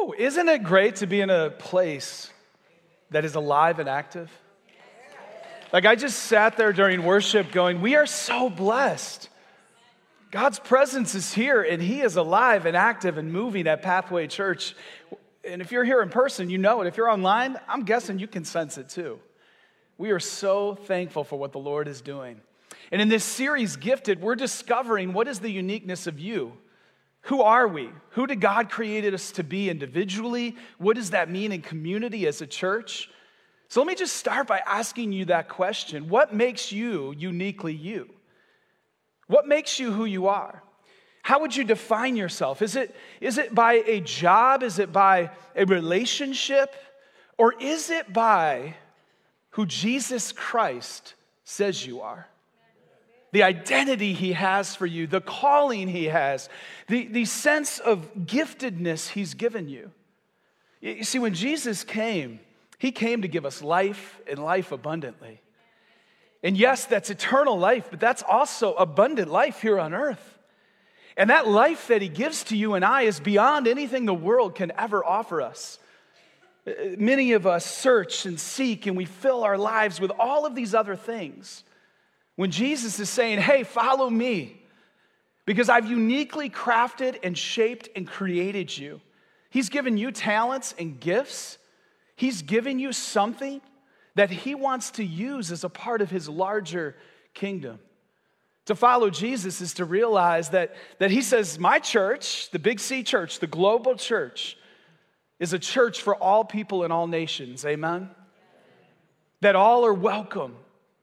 Whew, isn't it great to be in a place that is alive and active? Like, I just sat there during worship going, We are so blessed. God's presence is here and He is alive and active and moving at Pathway Church. And if you're here in person, you know it. If you're online, I'm guessing you can sense it too. We are so thankful for what the Lord is doing. And in this series, Gifted, we're discovering what is the uniqueness of you. Who are we? Who did God create us to be individually? What does that mean in community as a church? So let me just start by asking you that question What makes you uniquely you? What makes you who you are? How would you define yourself? Is it, is it by a job? Is it by a relationship? Or is it by who Jesus Christ says you are? The identity he has for you, the calling he has, the, the sense of giftedness he's given you. You see, when Jesus came, he came to give us life and life abundantly. And yes, that's eternal life, but that's also abundant life here on earth. And that life that He gives to you and I is beyond anything the world can ever offer us. Uh, many of us search and seek, and we fill our lives with all of these other things. When Jesus is saying, Hey, follow me, because I've uniquely crafted and shaped and created you. He's given you talents and gifts, He's given you something that he wants to use as a part of his larger kingdom. To follow Jesus is to realize that, that he says, My church, the Big C church, the global church, is a church for all people in all nations. Amen? That all are welcome.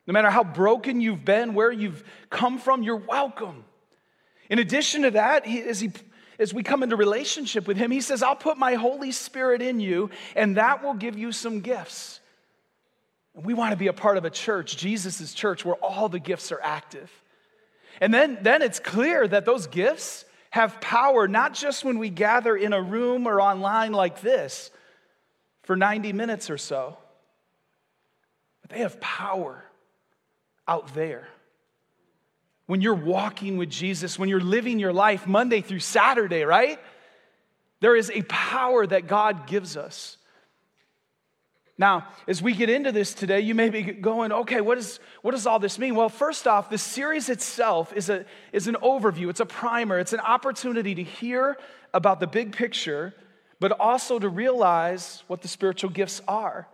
No matter how broken you've been, where you've come from, you're welcome. In addition to that, he, as, he, as we come into relationship with him, he says, I'll put my Holy Spirit in you, and that will give you some gifts. And we want to be a part of a church, Jesus' church, where all the gifts are active. And then, then it's clear that those gifts have power, not just when we gather in a room or online like this for 90 minutes or so, but they have power out there. When you're walking with Jesus, when you're living your life Monday through Saturday, right? There is a power that God gives us. Now, as we get into this today, you may be going, okay, what, is, what does all this mean? Well, first off, the series itself is, a, is an overview, it's a primer, it's an opportunity to hear about the big picture, but also to realize what the spiritual gifts are.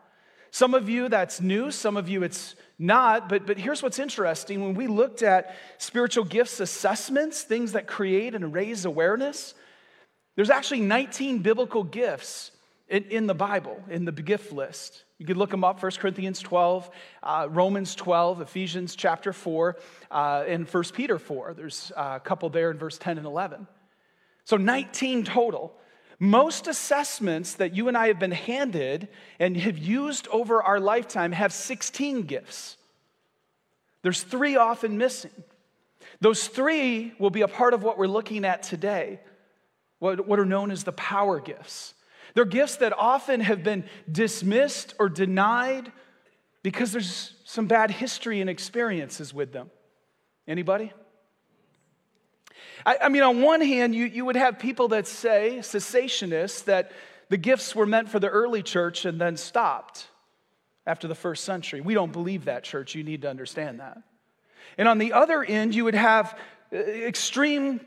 Some of you, that's new, some of you, it's not, but, but here's what's interesting. When we looked at spiritual gifts assessments, things that create and raise awareness, there's actually 19 biblical gifts in, in the Bible, in the gift list. You could look them up 1 Corinthians 12, uh, Romans 12, Ephesians chapter 4, uh, and 1 Peter 4. There's a couple there in verse 10 and 11. So 19 total. Most assessments that you and I have been handed and have used over our lifetime have 16 gifts. There's three often missing. Those three will be a part of what we're looking at today, what, are known as the power gifts. They're gifts that often have been dismissed or denied because there's some bad history and experiences with them. Anybody? I, I, mean, on one hand, you, you would have people that say, cessationists, that the gifts were meant for the early church and then stopped after the first century. We don't believe that, church. You need to understand that. And on the other end, you would have uh, extreme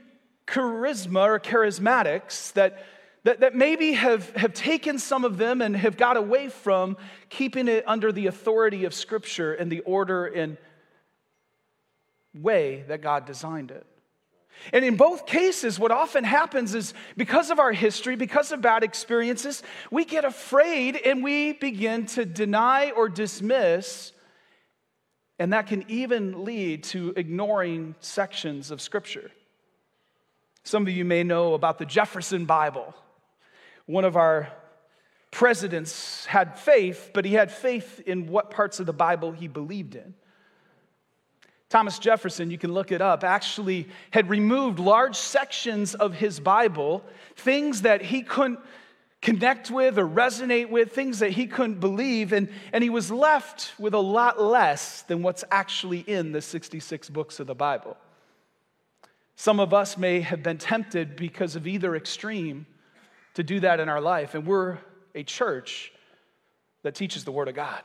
charisma or charismatics that that, that maybe have, have taken some of them and have got away from keeping it under the authority of Scripture and the order and way that God designed it. And in both cases, what often happens is because of our history, because of bad experiences, we get afraid and we begin to deny or dismiss. And that can even lead to ignoring sections of Scripture. Some of you may know about the Jefferson Bible one of our presidents had faith, but he had faith in what parts of the Bible he believed in. Thomas Jefferson, you can look it up, actually had removed large sections of his Bible, things that he couldn't connect with or resonate with, things that he couldn't believe, and, and he was left with a lot less than what's actually in the 66 books of the Bible. Some of us may have been tempted because of either extreme to do that in our life, and we're a church that teaches the Word of God.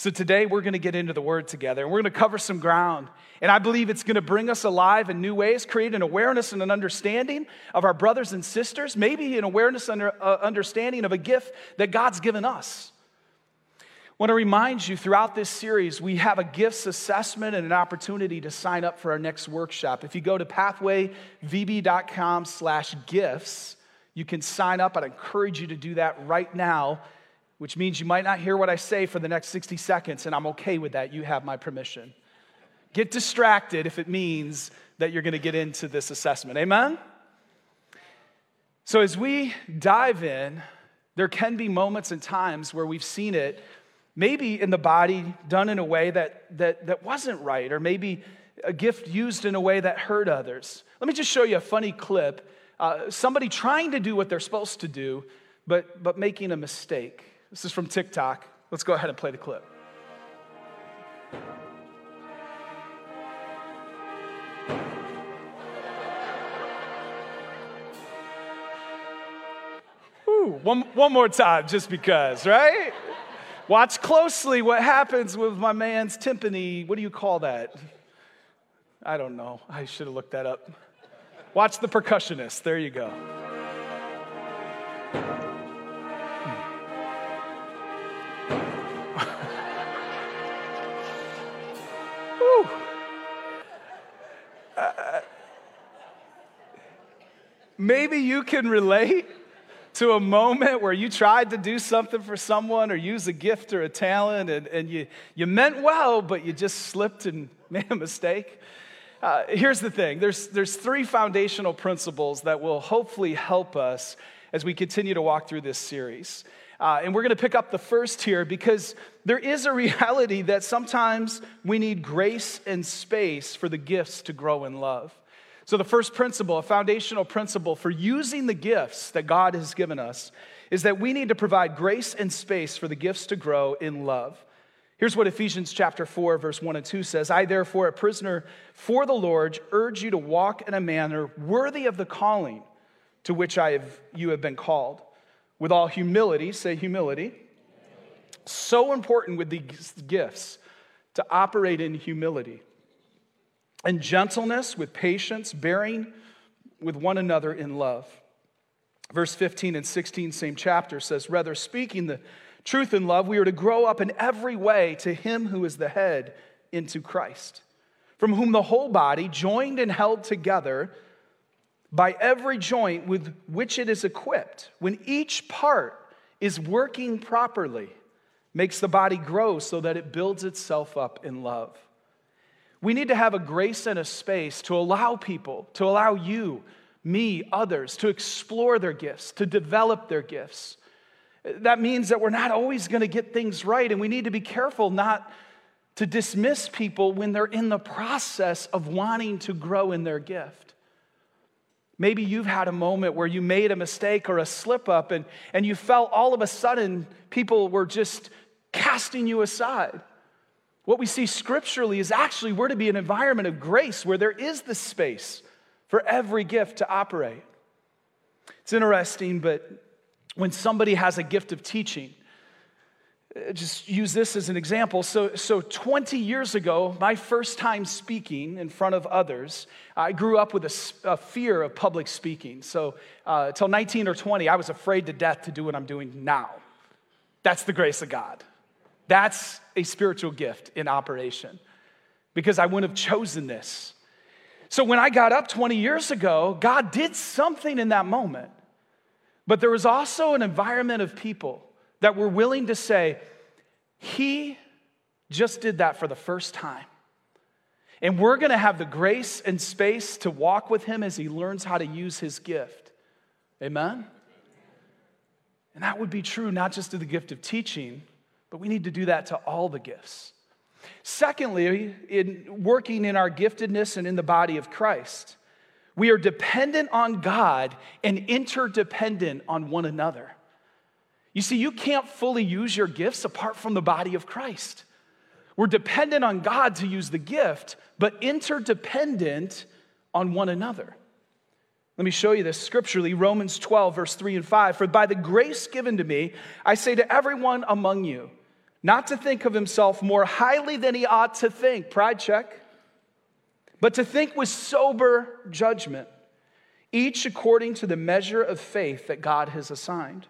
So today we're going to get into the Word together and we're going to cover some ground. And I believe it's going to bring us alive in new ways, create an awareness and an understanding of our brothers and sisters, maybe an awareness and uh, understanding of a gift that God's given us. I want to remind you throughout this series, we have a gifts assessment and an opportunity to sign up for our next workshop. If you go to pathwayvb.com slash gifts, you can sign up. I'd encourage you to do that right now which means you might not hear what I say for the next 60 seconds, and I'm okay with that. You have my permission. Get distracted if it means that you're going to get into this assessment. Amen? So, as we dive in, there can be moments and times where we've seen it, maybe in the body done in a way that, that, that wasn't right, or maybe a gift used in a way that hurt others. Let me just show you a funny clip. Uh, somebody trying to do what they're supposed to do, but, but making a mistake. This is from TikTok. Let's go ahead and play the clip. Ooh, one, one more time, just because, right? Watch closely what happens with my man's timpani. What do you call that? I don't know. I should have looked that up. Watch the percussionist. There you go. Maybe you can relate to a moment where you tried to do something for someone or use a gift or a talent and, and you, you meant well, but you just slipped and made a mistake. Uh, here's the thing there's, there's three foundational principles that will hopefully help us as we continue to walk through this series. Uh, and we're going to pick up the first here because there is a reality that sometimes we need grace and space for the gifts to grow in love. So, the first principle, a foundational principle for using the gifts that God has given us, is that we need to provide grace and space for the gifts to grow in love. Here's what Ephesians chapter 4 verse 1 and 2 says, I therefore a prisoner for the Lord urge you to walk in a manner worthy of the calling to which I have you have been called with all humility, say humility. So important with these gifts to operate in humility and gentleness, with patience, bearing with one another in love. Verse 15 and 16, same chapter, says, Rather, speaking the truth in love, we are to grow up in every way to Him who is the head, into Christ, from whom the whole body, joined and held together by every joint with which it is equipped, when each part is working properly, makes the body grow so that it builds itself up in love. We need to have a grace and a space to allow people, to allow you, me, others, to explore their gifts, to develop their gifts. That means that we're not always going to get things right, and we need to be careful not to dismiss people when they're in the process of wanting to grow in their gift. Maybe you've had a moment where you made a mistake or a slip up, and, and you felt all of a sudden people were just casting you aside. What we see scripturally is actually we're to be an environment of grace where there is the space for every gift to operate. It's interesting, but when somebody has a gift of teaching, uh, just use this as an example. So, so 20 years ago, my first time speaking in front of others, I grew up with a, a fear of public speaking. So, uh, until 19 or 20, I was afraid to death to do what I'm doing now. That's the grace of God. That's a spiritual gift in operation because I wouldn't have chosen this. So when I got up 20 years ago, God did something in that moment. But there was also an environment of people that were willing to say, He just did that for the first time. And we're to have the grace and space to walk with Him as He learns how to use His gift. Amen? And that would be true not just of the gift of teaching, but we need to do that to all the gifts. Secondly, in working in our giftedness and in the body of Christ, we are dependent on God and interdependent on one another. You see, you can't fully use your gifts apart from the body of Christ. We're dependent on God to use the gift, but interdependent on one another. Let me show you this scripturally Romans 12, verse 3 and 5. For by the grace given to me, I say to everyone among you, not to think of himself more highly than he ought to think, pride check, but to think with sober judgment, each according to the measure of faith that God has assigned.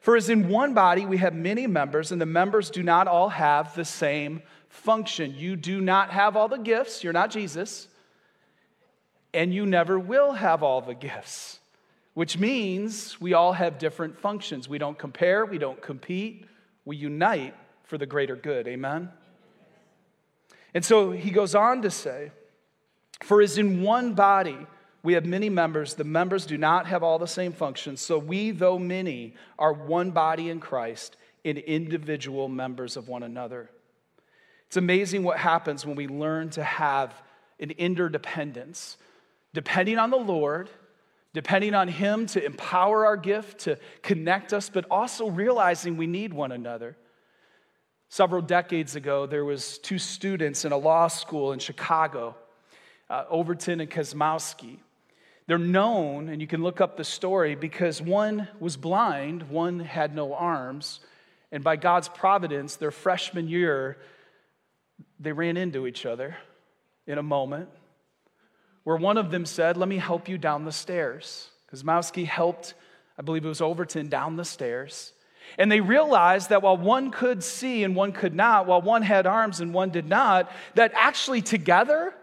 For as in one body we have many members, and the members do not all have the same function. You do not have all the gifts, you're not Jesus and you never will have all the gifts, which means we all have different functions. We don't compare, we don't compete, we unite for the greater good. Amen? And so he goes on to say, For as in one body we have many members, the members do not have all the same functions. So we, though many, are one body in Christ and individual members of one another. It's amazing what happens when we learn to have an interdependence depending on the Lord, depending on Him to empower our gift, to connect us, but also realizing we need one another. Several decades ago, there was two students in a law school in Chicago, uh, Overton and Kosmowski. They're known, and you can look up the story, because one was blind, one had no arms, and by God's providence, their freshman year, they ran into each other in a moment where one of them said, Let me help you down the stairs. Kosmowski helped, I believe it was Overton, down the stairs. And they realized that while one could see and one could not, while one had arms and one did not, that actually together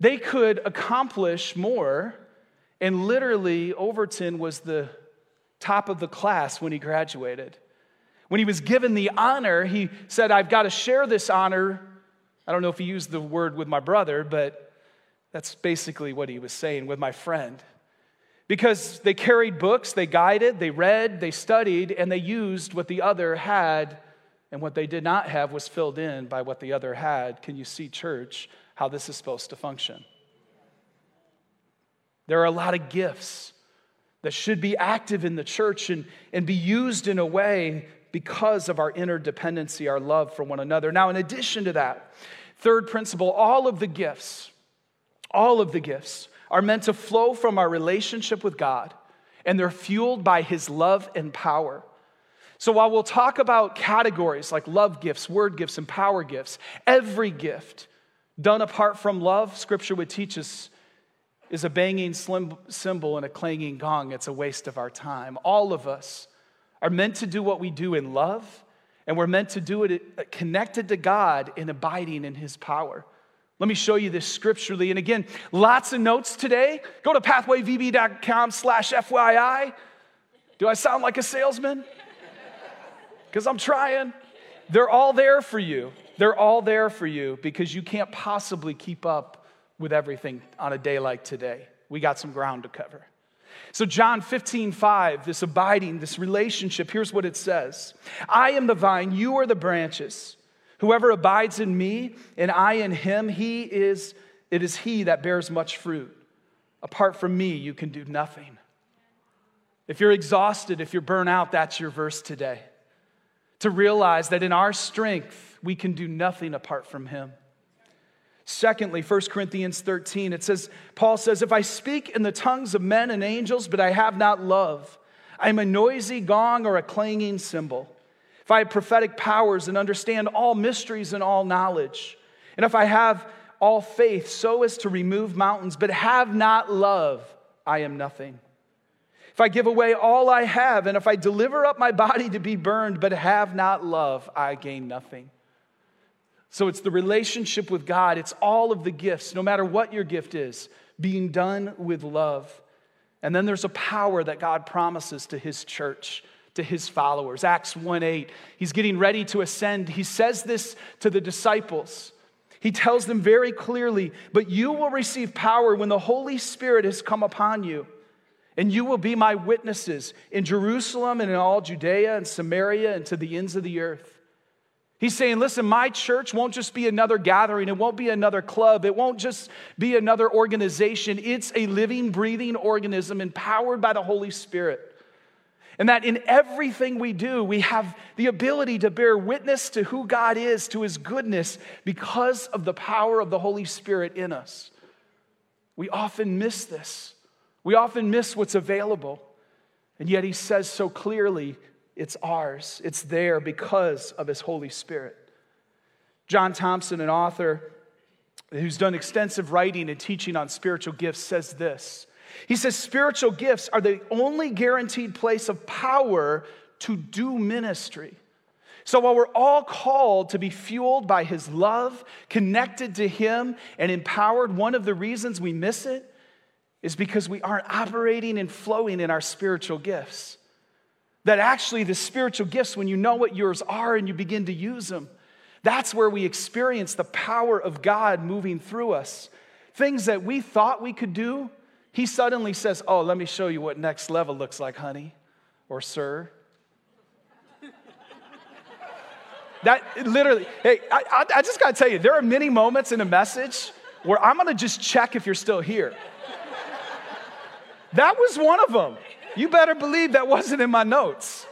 they could accomplish more. And literally, Overton was the top of the class when he graduated. When he was given the honor, he said, I've got to share this honor. I don't know if he used the word with my brother, but that's basically what he was saying with my friend. Because they carried books, they guided, they read, they studied, and they used what the other had, and what they did not have was filled in by what the other had. Can you see, church, how this is supposed to function? There are a lot of gifts that should be active in the church and, and be used in a way because of our interdependency, our love for one another. Now, in addition to that, third principle, all of the gifts, all of the gifts are meant to flow from our relationship with God, and they're fueled by His love and power. So while we'll talk about categories like love gifts, word gifts, and power gifts, every gift done apart from love, Scripture would teach us, is a banging cymbal and a clanging gong. It's a waste of our time. All of us are meant to do what we do in love, and we're meant to do it connected to God and abiding in His power. Let me show you this scripturally. And again, lots of notes today. Go to pathwayvb.com slash FYI. Do I sound like a salesman? Because I'm trying. They're all there for you. They're all there for you because you can't possibly keep up with everything on a day like today. We got some ground to cover. So, John 15, 5, this abiding, this relationship, here's what it says I am the vine, you are the branches. Whoever abides in me and I in him, he is, it is he that bears much fruit. Apart from me, you can do nothing. If you're exhausted, if you're burnt out, that's your verse today. To realize that in our strength, we can do nothing apart from him. Secondly, 1 Corinthians 13, it says, Paul says, If I speak in the tongues of men and angels, but I have not love, I am a noisy gong or a clanging cymbal if I have prophetic powers and understand all mysteries and all knowledge, and if I have all faith so as to remove mountains, but have not love, I am nothing. If I give away all I have, and if I deliver up my body to be burned, but have not love, I gain nothing. So it's the relationship with God, it's all of the gifts, no matter what your gift is, being done with love. And then there's a power that God promises to his church to his followers. Acts 1 8, he's getting ready to ascend. He says this to the disciples. He tells them very clearly, But you will receive power when the Holy Spirit has come upon you, and you will be my witnesses in Jerusalem and in all Judea and Samaria and to the ends of the earth. He's saying, listen, my church won't just be another gathering. It won't be another club. It won't just be another organization. It's a living, breathing organism empowered by the Holy Spirit. And that in everything we do, we have the ability to bear witness to who God is, to his goodness, because of the power of the Holy Spirit in us. We often miss this. We often miss what's available. And yet he says so clearly, it's ours. It's there because of his Holy Spirit. John Thompson, an author who's done extensive writing and teaching on spiritual gifts, says this. He says, Spiritual gifts are the only guaranteed place of power to do ministry. So while we're all called to be fueled by his love, connected to him, and empowered, one of the reasons we miss it is because we aren't operating and flowing in our spiritual gifts. That actually, the spiritual gifts, when you know what yours are and you begin to use them, that's where we experience the power of God moving through us. Things that we thought we could do, He suddenly says, Oh, let me show you what next level looks like, honey or sir. That literally, hey, I, I just gotta tell you, there are many moments in a message where I'm gonna just check if you're still here. That was one of them. You better believe that wasn't in my notes.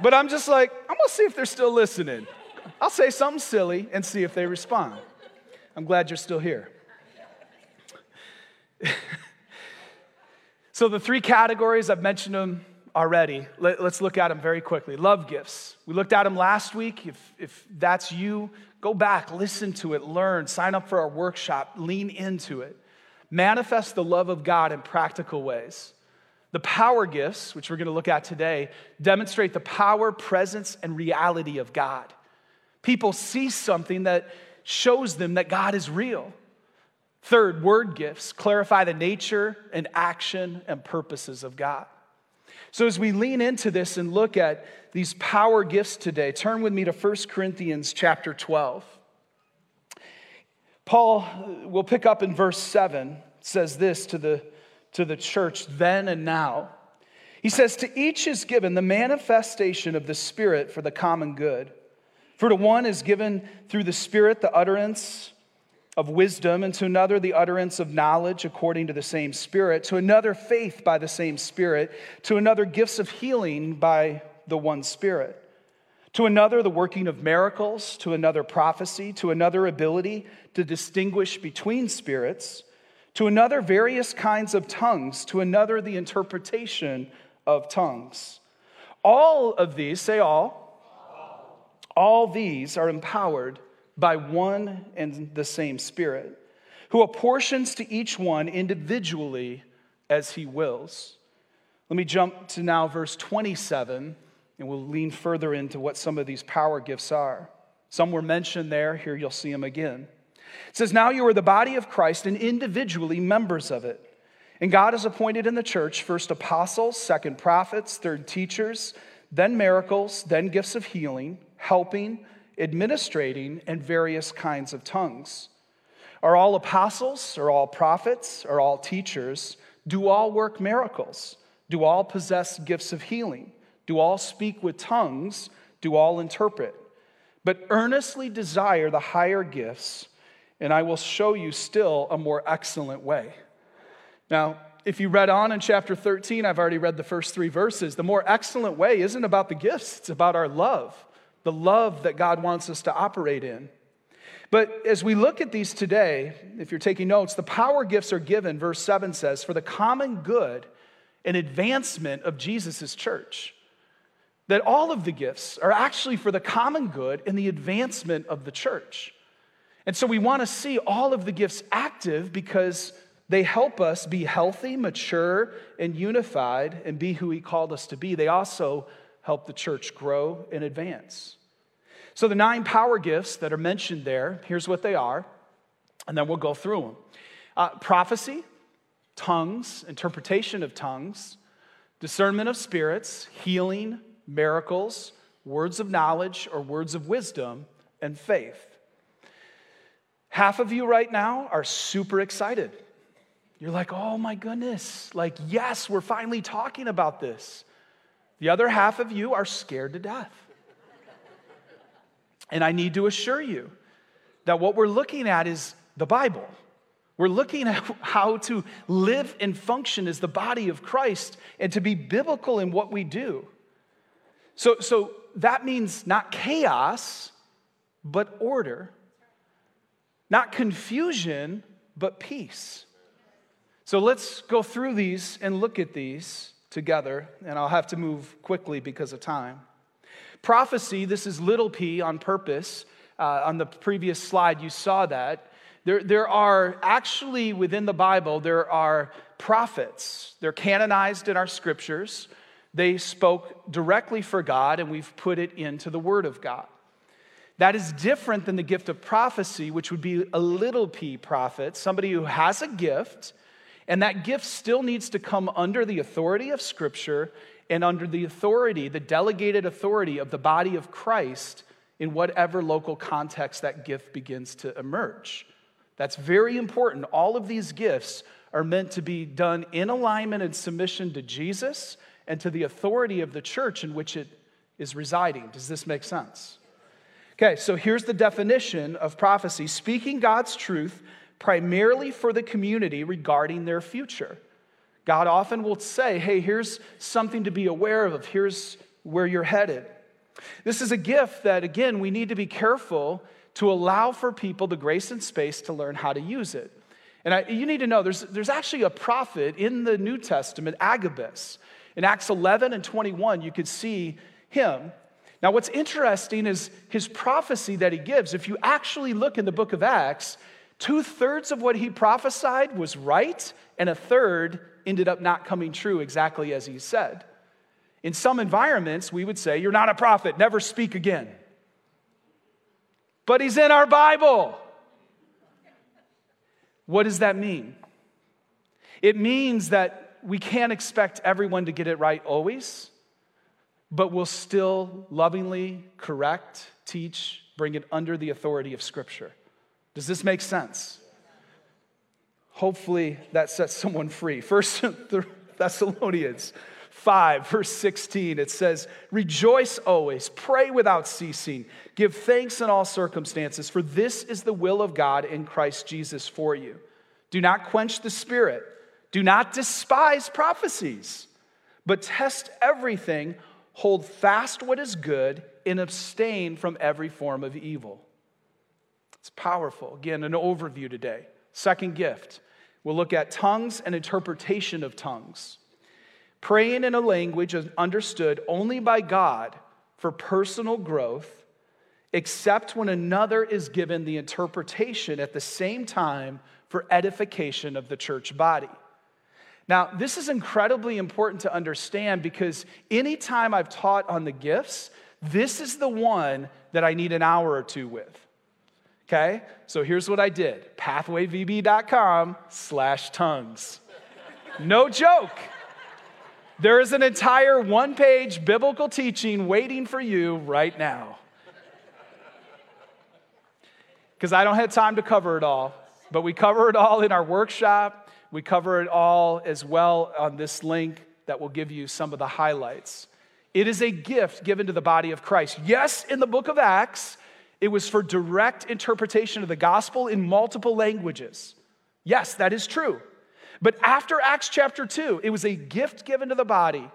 But I'm just like, I'm gonna see if they're still listening. I'll say something silly and see if they respond. I'm glad you're still here. so, the three categories, I've mentioned them already. Let, us look at them very quickly. Love gifts. We looked at them last week. If, if that's you, go back, listen to it, learn, sign up for our workshop, lean into it manifest the love of God in practical ways. The power gifts, which we're going to look at today, demonstrate the power, presence, and reality of God. People see something that shows them that God is real. Third, word gifts clarify the nature and action and purposes of God. So, as we lean into this and look at these power gifts today, turn with me to 1 Corinthians chapter 12. Paul uh, will pick up in verse 7, says this to the, to the church then and now. He says, To each is given the manifestation of the Spirit for the common good. For to one is given through the Spirit the utterance of wisdom, and to another the utterance of knowledge according to the same Spirit, to another faith by the same Spirit, to another gifts of healing by the one Spirit to another, the working of miracles, to another, prophecy, to another, ability to distinguish between spirits, to another, various kinds of tongues, to another, the interpretation of tongues. All of these, say all, all these are empowered by one and the same Spirit, who apportions to each one individually as he wills. Let me jump to now verse 27 and we'll lean further into what some of these power gifts are. Some were mentioned there. Here you'll see them again. It says, Now you are the body of Christ and individually members of it. And God has appointed in the church first apostles, second prophets, third teachers, then miracles, then gifts of healing, helping, administrating, and various kinds of tongues. Are all apostles? Are all prophets? Are all teachers? Do all work miracles? Do all possess gifts of healing? Do all speak with tongues? Do all interpret? But earnestly desire the higher gifts, and I will show you still a more excellent way. Now, if you read on in chapter 13, I've already read the first three verses. The more excellent way isn't about the gifts, it's about our love, the love that God wants us to operate in. But as we look at these today, if you're taking notes, the power gifts are given, verse 7 says, for the common good and advancement of Jesus' church that all of the gifts are actually for the common good and the advancement of the church. And so we want to see all of the gifts active because they help us be healthy, mature, and unified and be who He called us to be. They also help the church grow and advance. So, the nine power gifts that are mentioned there, here's what they are, and then we'll go through them uh, prophecy, tongues, interpretation of tongues, discernment of spirits, healing, miracles, words of knowledge or words of wisdom, and faith. Half of you right now are super excited. You're like, oh my goodness, like, yes, we're finally talking about this. The other half of you are scared to death. And I need to assure you that what we're looking at is the Bible. We're looking at how to live and function as the body of Christ and to be biblical in what we do. So, so that means not chaos, but order. Not confusion, but peace. So let's go through these and look at these together, and I'll have to move quickly because of time. Prophecy, this is little p on purpose. Uh, on the previous slide, you saw that. There, there are actually within the Bible, there are prophets. They're canonized in our scriptures. They spoke directly for God, and we've put it into the Word of God. That is different than the gift of prophecy, which would be a little p prophet, somebody who has a gift, and that gift still needs to come under the authority of Scripture and under the authority, the delegated authority of the body of Christ in whatever local context that gift begins to emerge. That's very important. All of these gifts are meant to be done in alignment and submission to Jesus and to the authority of the church in which it is residing. Does this make sense? Okay, so here's the definition of prophecy speaking God's truth primarily for the community regarding their future. God often will say, hey, here's something to be aware of, here's where you're headed. This is a gift that, again, we need to be careful to allow for people the grace and space to learn how to use it. And I, you need to know there's, there's actually a prophet in the New Testament, Agabus. In Acts 11 and 21, you could see him. Now, what's interesting is his prophecy that he gives. If you actually look in the book of Acts, two thirds of what he prophesied was right, and a third ended up not coming true exactly as he said. In some environments, we would say, You're not a prophet, never speak again. But he's in our Bible. What does that mean? It means that we can't expect everyone to get it right always, but we'll still lovingly correct, teach, bring it under the authority of Scripture. Does this make sense? Hopefully that sets someone free. First Thessalonians 5, verse 16, it says, Rejoice always, pray without ceasing, give thanks in all circumstances, for this is the will of God in Christ Jesus for you. Do not quench the spirit, do not despise prophecies, but test everything, hold fast what is good, and abstain from every form of evil. It's powerful. Again, an overview today. Second gift, we'll look at tongues and interpretation of tongues. Praying in a language understood only by God for personal growth, except when another is given the interpretation at the same time for edification of the church body. Now, this is incredibly important to understand because anytime I've taught on the gifts, this is the one that I need an hour or two with. Okay? So here's what I did pathwayvb.com slash tongues. No joke. There is an entire one page biblical teaching waiting for you right now. Because I don't have time to cover it all, but we cover it all in our workshop. We cover it all as well on this link that will give you some of the highlights. It is a gift given to the body of Christ. Yes, in the book of Acts, it was for direct interpretation of the gospel in multiple languages. Yes, that is true. But after Acts chapter 2, it was a gift given to the body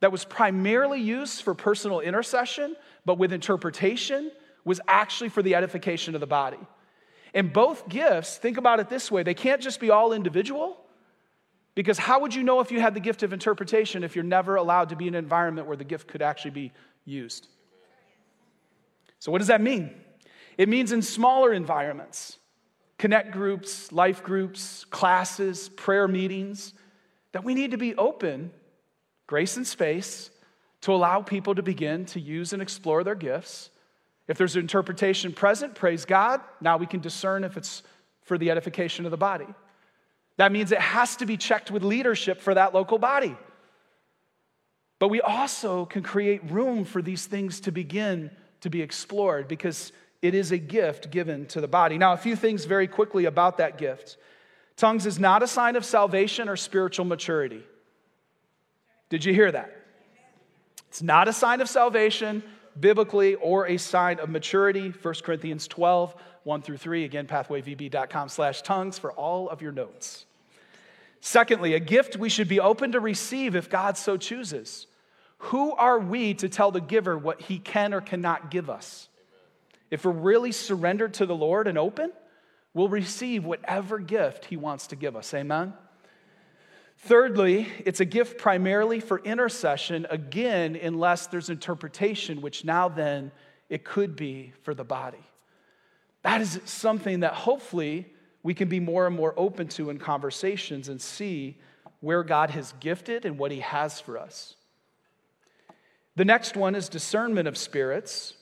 that was primarily used for personal intercession, but with interpretation was actually for the edification of the body. And both gifts, think about it this way they can't just be all individual, because how would you know if you had the gift of interpretation if you're never allowed to be in an environment where the gift could actually be used? So, what does that mean? It means in smaller environments, connect groups, life groups, classes, prayer meetings, that we need to be open, grace and space, to allow people to begin to use and explore their gifts. If there's an interpretation present, praise God. Now we can discern if it's for the edification of the body. That means it has to be checked with leadership for that local body. But we also can create room for these things to begin to be explored because it is a gift given to the body. Now, a few things very quickly about that gift. Tongues is not a sign of salvation or spiritual maturity. Did you hear that? It's not a sign of salvation biblically or a sign of maturity. 1 Corinthians 12, 1 through 3. Again, pathwayvb.com slash tongues for all of your notes. Secondly, a gift we should be open to receive if God so chooses. Who are we to tell the giver what he can or cannot give us? If we're really surrendered to the Lord and open, we'll receive whatever gift he wants to give us. Amen? Thirdly, it's a gift primarily for intercession, again, unless there's interpretation, which now then it could be for the body. That is something that hopefully we can be more and more open to in conversations and see where God has gifted and what He has for us. The next one is discernment of spirits.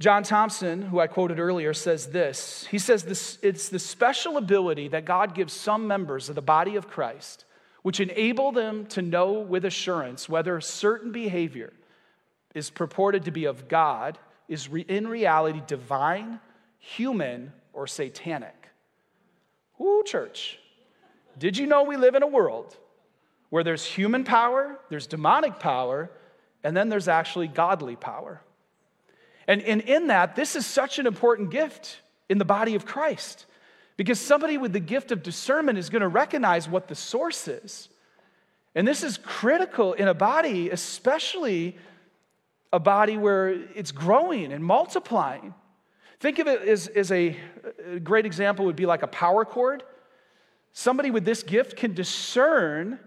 John Thompson, who I quoted earlier, says this. He says this, it's the special ability that God gives some members of the body of Christ, which enable them to know with assurance whether certain behavior is purported to be of God, is re- in reality divine, human, or satanic. Ooh, church. Did you know we live in a world where there's human power, there's demonic power, and then there's actually godly power. And, and in that, this is such an important gift in the body of Christ because somebody with the gift of discernment is going to recognize what the source is. And this is critical in a body, especially a body where it's growing and multiplying. Think of it as, as a, a great example would be like a power cord. Somebody with this gift can discern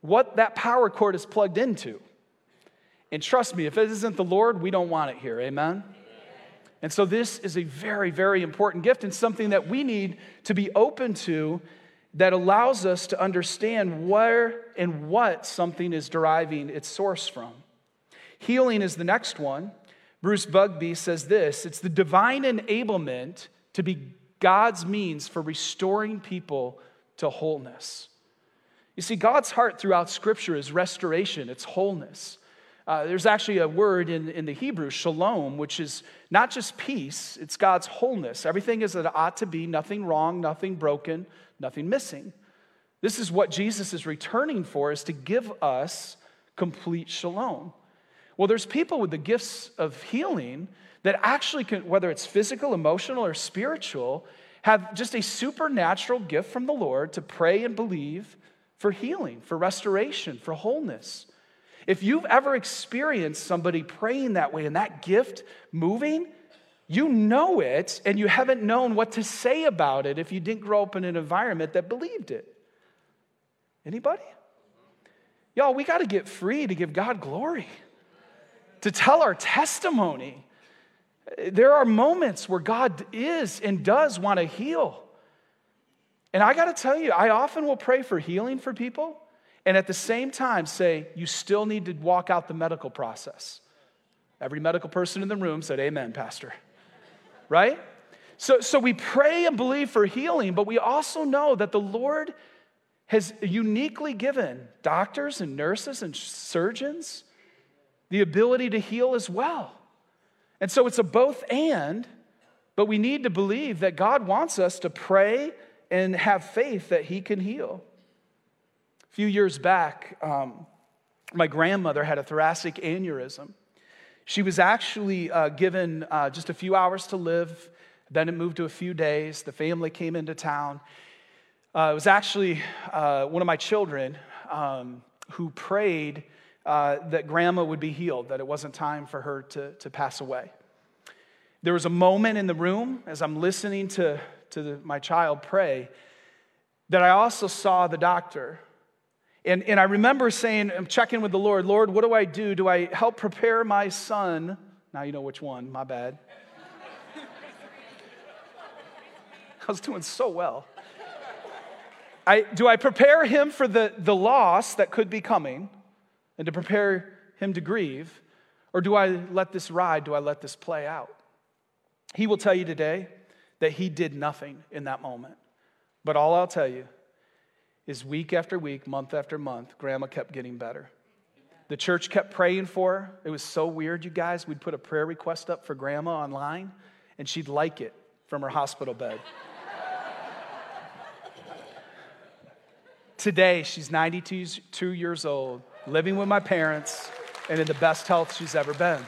what that power cord is plugged into. And trust me, if it isn't the Lord, we don't want it here. Amen? And so, this is a very, very important gift and something that we need to be open to that allows us to understand where and what something is deriving its source from. Healing is the next one. Bruce Bugbee says this it's the divine enablement to be God's means for restoring people to wholeness. You see, God's heart throughout Scripture is restoration, it's wholeness. Uh, there's actually a word in, in the Hebrew, shalom, which is not just peace, it's God's wholeness. Everything is as it ought to be, nothing wrong, nothing broken, nothing missing. This is what Jesus is returning for, is to give us complete shalom. Well, there's people with the gifts of healing that actually can, whether it's physical, emotional, or spiritual, have just a supernatural gift from the Lord to pray and believe for healing, for restoration, for wholeness. If you've ever experienced somebody praying that way and that gift moving, you know it and you haven't known what to say about it if you didn't grow up in an environment that believed it. Anybody? Y'all, we got to get free to give God glory, to tell our testimony. There are moments where God is and does want to heal. And I got to tell you, I often will pray for healing for people and at the same time say, you still need to walk out the medical process. Every medical person in the room said, Amen, Pastor. Right? So, so we pray and believe for healing, but we also know that the Lord has uniquely given doctors and nurses and surgeons the ability to heal as well. And so it's a both and, but we need to believe that God wants us to pray and have faith that He can heal few years back, um, my grandmother had a thoracic aneurysm. She was actually uh, given uh, just a few hours to live. Then it moved to a few days. The family came into town. Uh, it was actually uh, one of my children um, who prayed uh, that grandma would be healed, that it wasn't time for her to, to pass away. There was a moment in the room as I'm listening to, to the, my child pray that I also saw the doctor and, and I remember saying, I'm checking with the Lord, Lord, what do I do? Do I help prepare my son? Now you know which one, my bad. I was doing so well. I, do I prepare him for the, the loss that could be coming and to prepare him to grieve? Or do I let this ride? Do I let this play out? He will tell you today that he did nothing in that moment. But all I'll tell you is week after week, month after month, grandma kept getting better. The church kept praying for her. It was so weird, you guys. We'd put a prayer request up for grandma online, and she'd like it from her hospital bed. Today, she's 92 years old, living with my parents, and in the best health she's ever been.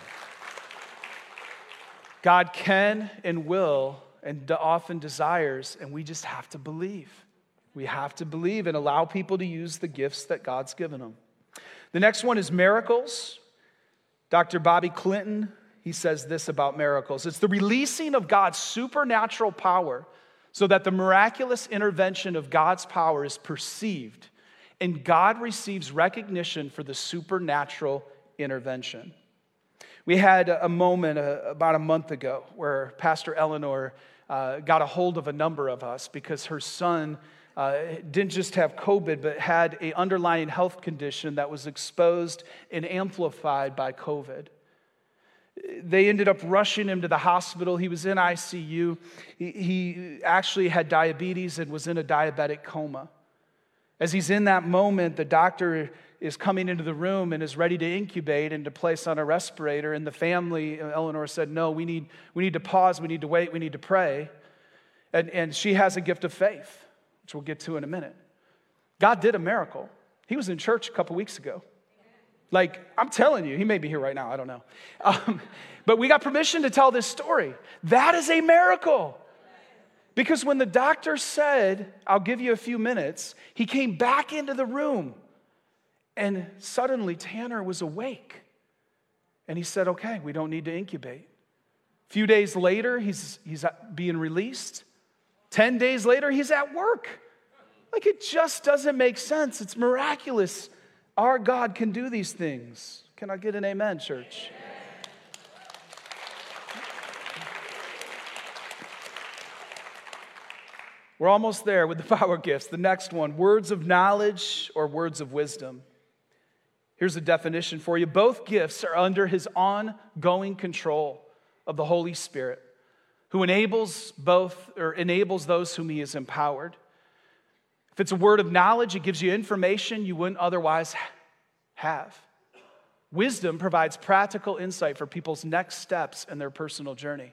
God can and will and often desires, and we just have to believe. We have to believe and allow people to use the gifts that God's given them. The next one is miracles. Dr. Bobby Clinton, he says this about miracles it's the releasing of God's supernatural power so that the miraculous intervention of God's power is perceived and God receives recognition for the supernatural intervention. We had a moment uh, about a month ago where Pastor Eleanor uh, got a hold of a number of us because her son uh, didn't just have COVID, but had an underlying health condition that was exposed and amplified by COVID. They ended up rushing him to the hospital. He was in ICU. He, he actually had diabetes and was in a diabetic coma. As he's in that moment, the doctor is coming into the room and is ready to incubate and to place on a respirator. And the family, Eleanor said, No, we need, we need to pause, we need to wait, we need to pray. And, and she has a gift of faith, which we'll get to in a minute. God did a miracle. He was in church a couple weeks ago. Like, I'm telling you, he may be here right now, I don't know. Um, but we got permission to tell this story. That is a miracle. Because when the doctor said, I'll give you a few minutes, he came back into the room and suddenly Tanner was awake. And he said, Okay, we don't need to incubate. A few days later, he's, he's being released. 10 days later, he's at work. Like it just doesn't make sense. It's miraculous. Our God can do these things. Can I get an amen, church? We're almost there with the power gifts. The next one words of knowledge or words of wisdom. Here's a definition for you both gifts are under his ongoing control of the Holy Spirit, who enables both or enables those whom he has empowered. If it's a word of knowledge, it gives you information you wouldn't otherwise have. Wisdom provides practical insight for people's next steps in their personal journey.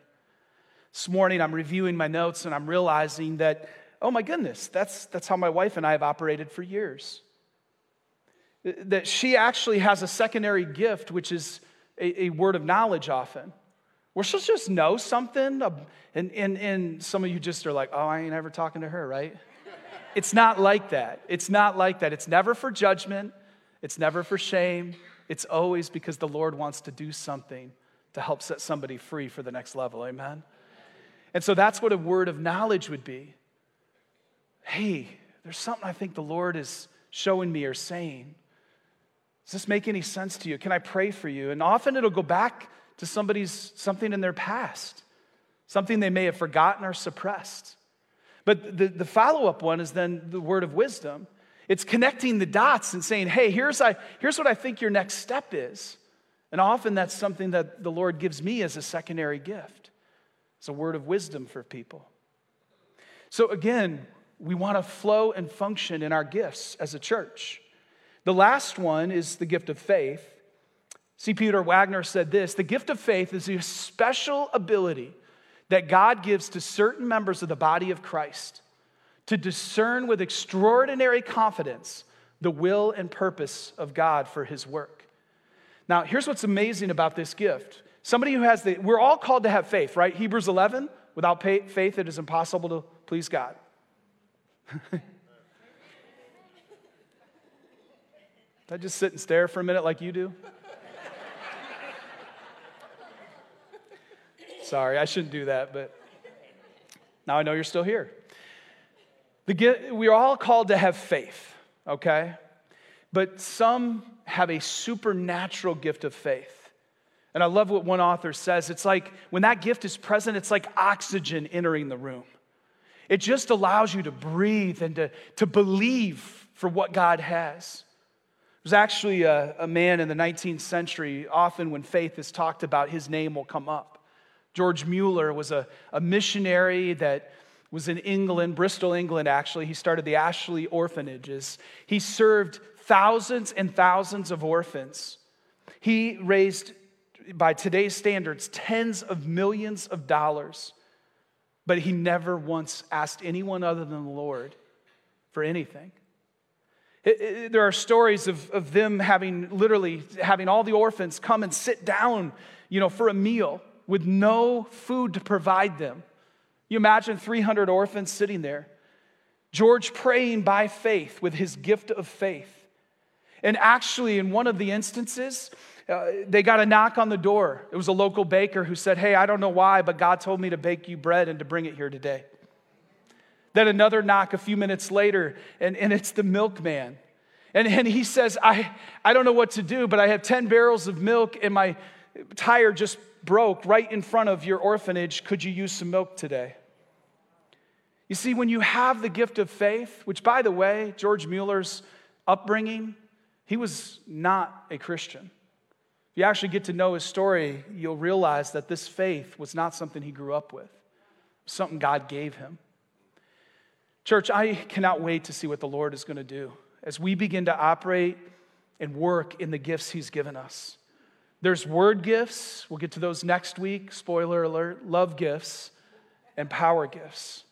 This morning, I'm reviewing my notes and I'm realizing that, oh my goodness, that's, that's how my wife and I have operated for years that she actually has a secondary gift, which is a, a word of knowledge often. Where she'll just know something, and, and, and some of you just are like, oh, I ain't ever talking to her, right? it's not like that. It's not like that. It's never for judgment, it's never for shame. It's always because the Lord wants to do something to help set somebody free for the next level. Amen? And so that's what a word of knowledge would be. Hey, there's something I think the Lord is showing me or saying. Does this make any sense to you? Can I pray for you? And often it'll go back to somebody's something in their past, something they may have forgotten or suppressed. But the, the follow up one is then the word of wisdom. It's connecting the dots and saying, hey, here's, I, here's what I think your next step is. And often that's something that the Lord gives me as a secondary gift. It's a word of wisdom for people. So again, we want to flow and function in our gifts as a church. The last one is the gift of faith. C. Peter Wagner said this The gift of faith is a special ability that God gives to certain members of the body of Christ to discern with extraordinary confidence the will and purpose of God for his work. Now, here's what's amazing about this gift. Somebody who has the, we're all called to have faith, right? Hebrews 11, without faith, it is impossible to please God. I just sit and stare for a minute like you do? Sorry, I shouldn't do that, but now I know you're still here. The, we're all called to have faith, okay? But some have a supernatural gift of faith. And I love what one author says. It's like when that gift is present, it's like oxygen entering the room. It just allows you to breathe and to, to believe for what God has There's actually a, a, man in the 19th century, often when faith is talked about, his name will come up. George Mueller was a, a missionary that was in England, Bristol, England, actually. He started the Ashley Orphanages. He served thousands and thousands of orphans. He raised, by today's standards, tens of millions of dollars. But he never once asked anyone other than the Lord for anything. It, it, there are stories of, of them having literally having all the orphans come and sit down, you know, for a meal with no food to provide them. You imagine 300 orphans sitting there. George praying by faith with his gift of faith. And actually, in one of the instances, uh, they got a knock on the door. It was a local baker who said, Hey, I don't know why, but God told me to bake you bread and to bring it here today. Then another knock a few minutes later, and, and it's the milkman. And, and he says, I, I don't know what to do, but I have 10 barrels of milk and my tire just broke right in front of your orphanage. Could you use some milk today? You see, when you have the gift of faith, which by the way, George Mueller's upbringing, he was not a Christian. If you actually get to know his story, you'll realize that this faith was not something he grew up with, something God gave him. Church, I cannot wait to see what the Lord is going to do as we begin to operate and work in the gifts he's given us. There's word gifts, we'll get to those next week, spoiler alert, love gifts, and power gifts.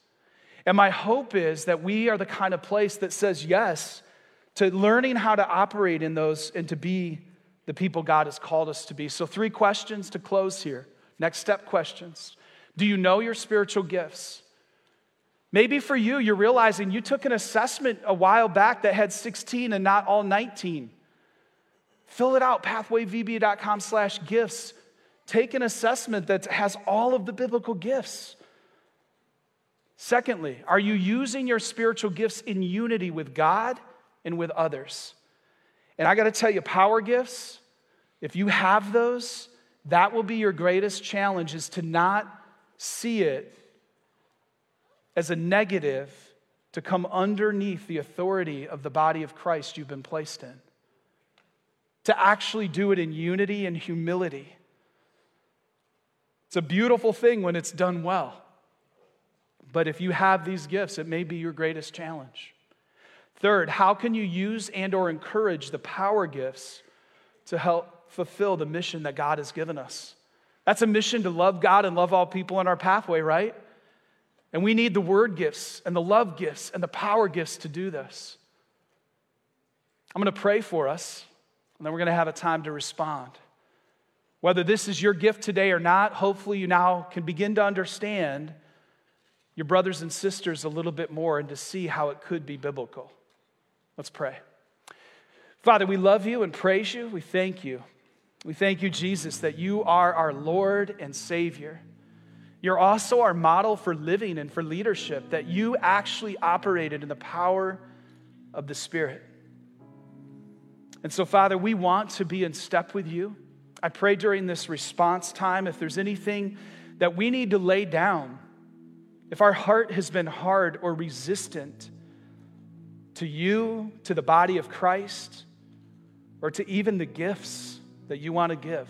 And my hope is that we are the kind of place that says yes to learning how to operate in those and to be the people God has called us to be. So, three questions to close here. Next step questions. Do you know your spiritual gifts? Maybe for you, you're realizing you took an assessment a while back that had 16 and not all 19. Fill it out, pathwayvb.com slash gifts. Take an assessment that has all of the biblical gifts. Secondly, are you using your spiritual gifts in unity with God and with others? And I got to tell you, power gifts, if you have those, that will be your greatest challenge is to not see it as a negative to come underneath the authority of the body of Christ you've been placed in. To actually do it in unity and humility. It's a beautiful thing when it's done well. But if you have these gifts, it may be your greatest challenge. Third, how can you use and or encourage the power gifts to help fulfill the mission that God has given us? That's a mission to love God and love all people in our pathway, right? And we need the word gifts and the love gifts and the power gifts to do this. I'm going to pray for us, and then we're going to have a time to respond. Whether this is your gift today or not, hopefully you now can begin to understand your brothers and sisters a little bit more and to see how it could be biblical. Let's pray. Father, we love you and praise you. We thank you. We thank you, Jesus, that you are our Lord and Savior. You're also our model for living and for leadership, that you actually operated in the power of the Spirit. And so, Father, we want to be in step with you. I pray during this response time if there's anything that we need to lay down if our heart has been hard or resistant to you, to the body of Christ, or to even the gifts that you want to give,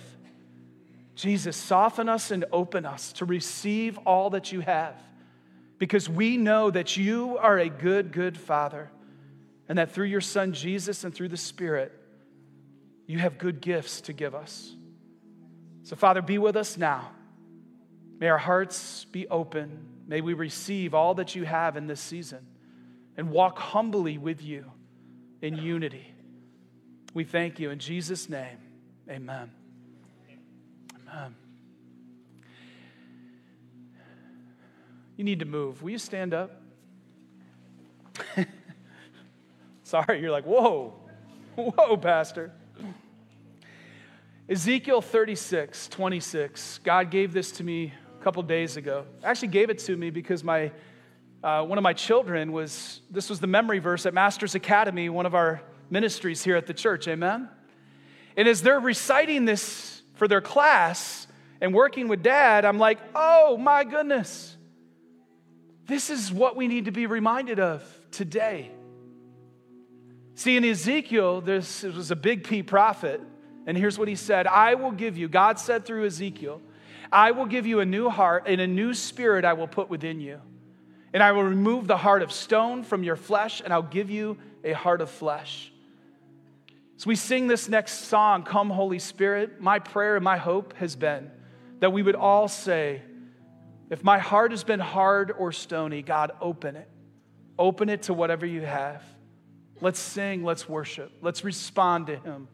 Jesus, soften us and open us to receive all that you have because we know that you are a good, good Father and that through your Son Jesus and through the Spirit, you have good gifts to give us. So, Father, be with us now. May our hearts be open May we receive all that you have in this season and walk humbly with you in unity. We thank you in Jesus' name. Amen. Amen. You need to move. Will you stand up? Sorry, you're like, whoa, whoa, Pastor. Ezekiel 36, 26. God gave this to me a couple days ago. Actually, gave it to me because my uh, one of my children was this was the memory verse at Masters Academy, one of our ministries here at the church. Amen. And as they're reciting this for their class and working with dad, I'm like, oh my goodness, this is what we need to be reminded of today. See, in Ezekiel, this was a big P prophet, and here's what he said I will give you, God said through Ezekiel, I will give you a new heart, and a new spirit I will put within you. And I will remove the heart of stone from your flesh, and I'll give you a heart of flesh. As we sing this next song, Come, Holy Spirit, my prayer and my hope has been that we would all say, If my heart has been hard or stony, God, open it. Open it to whatever you have. Let's sing, let's worship, let's respond to Him.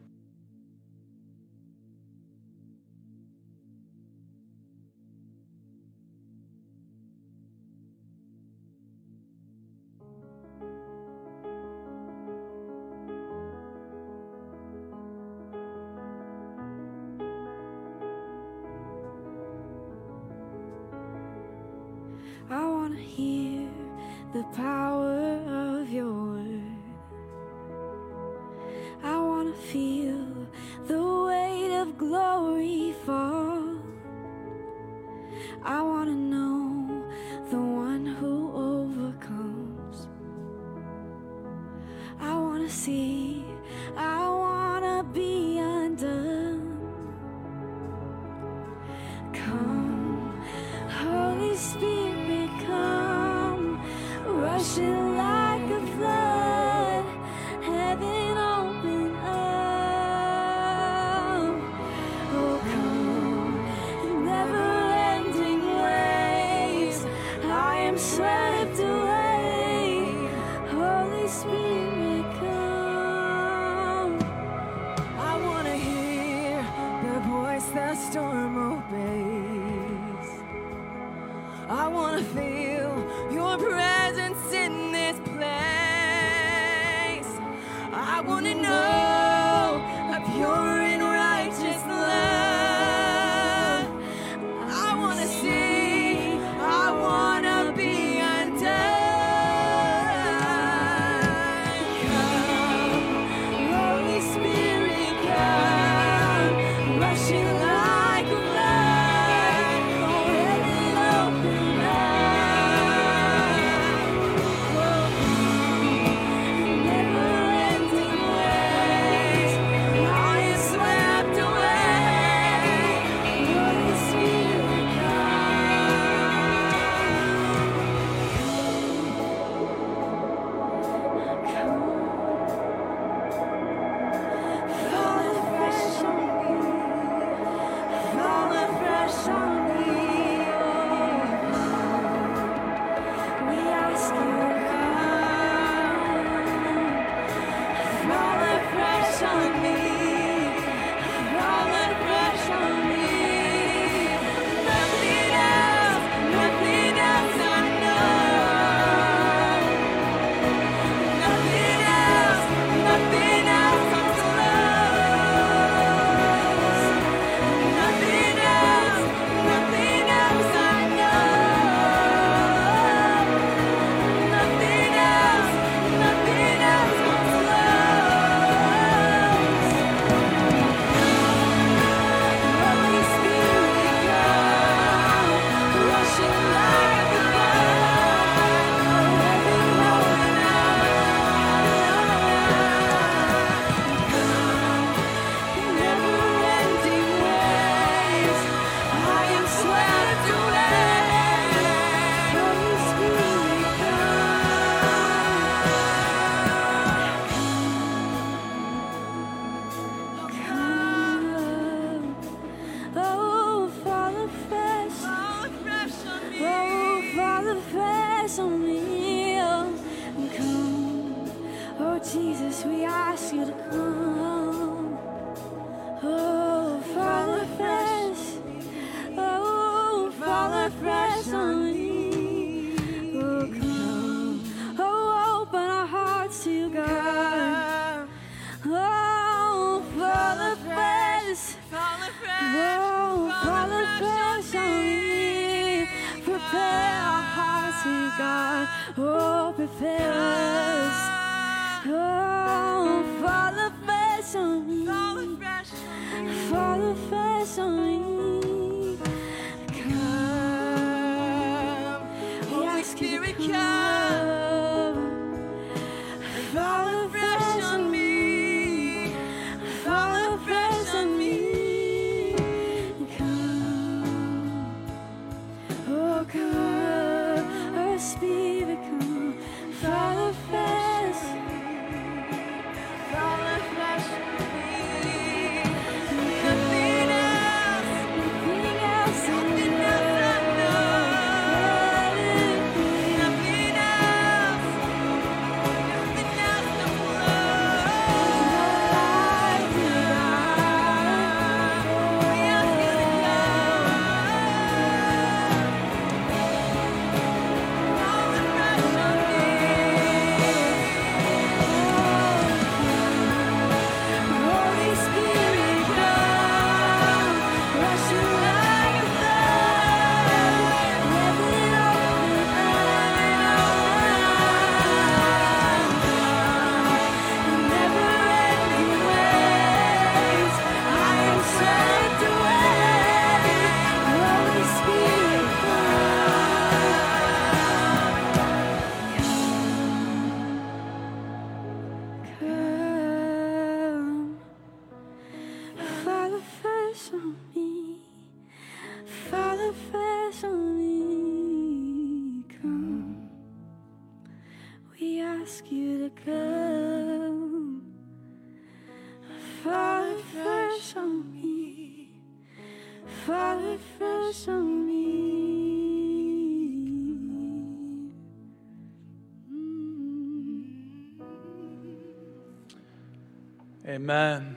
Amen.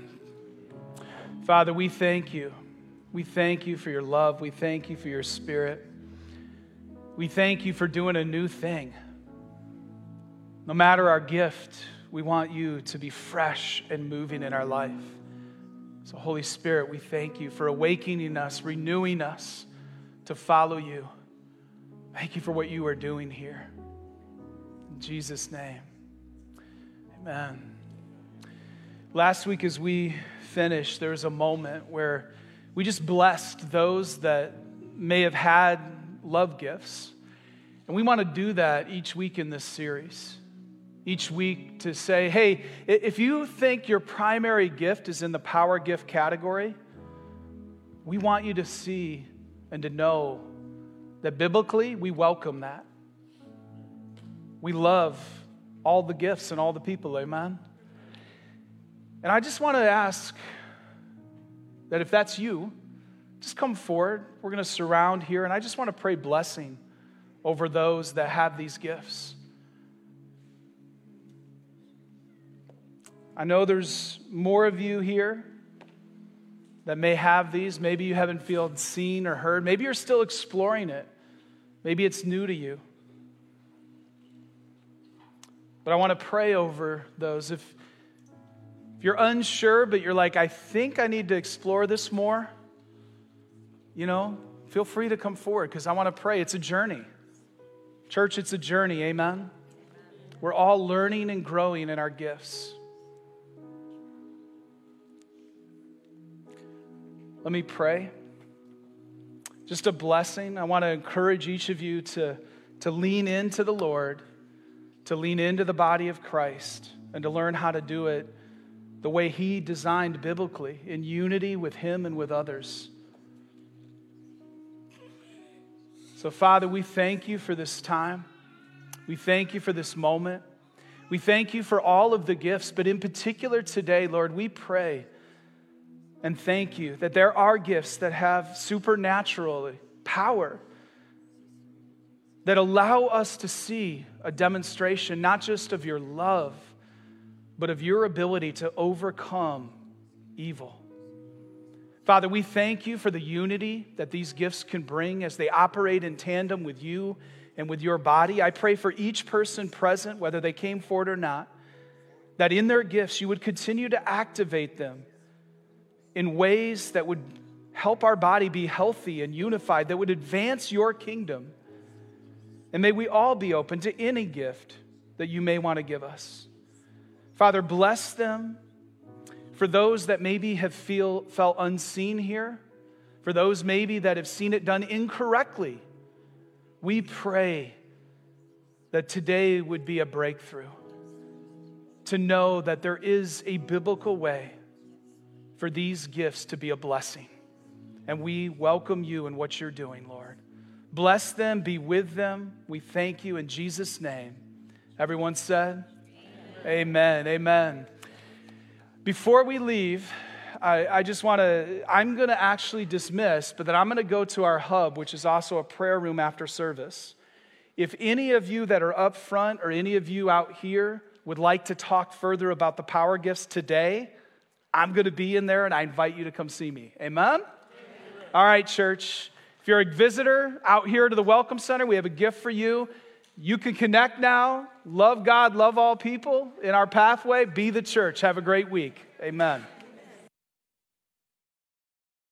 Father, we thank you. We thank you for your love. We thank you for your spirit. We thank you for doing a new thing. No matter our gift, we want you to be fresh and moving in our life. So, Holy Spirit, we thank you for awakening us, renewing us to follow you. Thank you for what you are doing here. In Jesus' name, amen. Last week, as we finished, there was a moment where we just blessed those that may have had love gifts. And we want to do that each week in this series. Each week to say, hey, if you think your primary gift is in the power gift category, we want you to see and to know that biblically we welcome that. We love all the gifts and all the people, amen? And I just want to ask that if that's you, just come forward. We're going to surround here, and I just want to pray blessing over those that have these gifts. I know there's more of you here that may have these. Maybe you haven't felt seen or heard. Maybe you're still exploring it. Maybe it's new to you. But I want to pray over those. If you're unsure, but you're like, I think I need to explore this more, you know, feel free to come forward because I want to pray. It's a journey. Church, it's a journey. Amen. We're all learning and growing in our gifts. Let me pray. Just a blessing. I want to encourage each of you to, to lean into the Lord, to lean into the body of Christ, and to learn how to do it the way He designed biblically, in unity with Him and with others. So, Father, we thank you for this time. We thank you for this moment. We thank you for all of the gifts, but in particular today, Lord, we pray and thank you that there are gifts that have supernatural power that allow us to see a demonstration not just of your love but of your ability to overcome evil. Father, we thank you for the unity that these gifts can bring as they operate in tandem with you and with your body. I pray for each person present, whether they came forward or not, that in their gifts you would continue to activate them in ways that would help our body be healthy and unified, that would advance your kingdom. And may we all be open to any gift that you may want to give us. Father, bless them. For those that maybe have feel, felt unseen here, for those maybe that have seen it done incorrectly, we pray that today would be a breakthrough. To know that there is a biblical way for these gifts to be a blessing. And we welcome you in what you're doing, Lord. Bless them, be with them. We thank you in Jesus' name. Everyone said, Amen. Amen. Before we leave, I, I just want to, I'm going to actually dismiss, but then I'm going to go to our hub, which is also a prayer room after service. If any of you that are up front or any of you out here would like to talk further about the power gifts today, I'm going to be in there and I invite you to come see me. Amen? Amen? All right, church. If you're a visitor out here to the Welcome Center, we have a gift for you. You can connect now, love God, love all people in our pathway, be the church. Have a great week. Amen.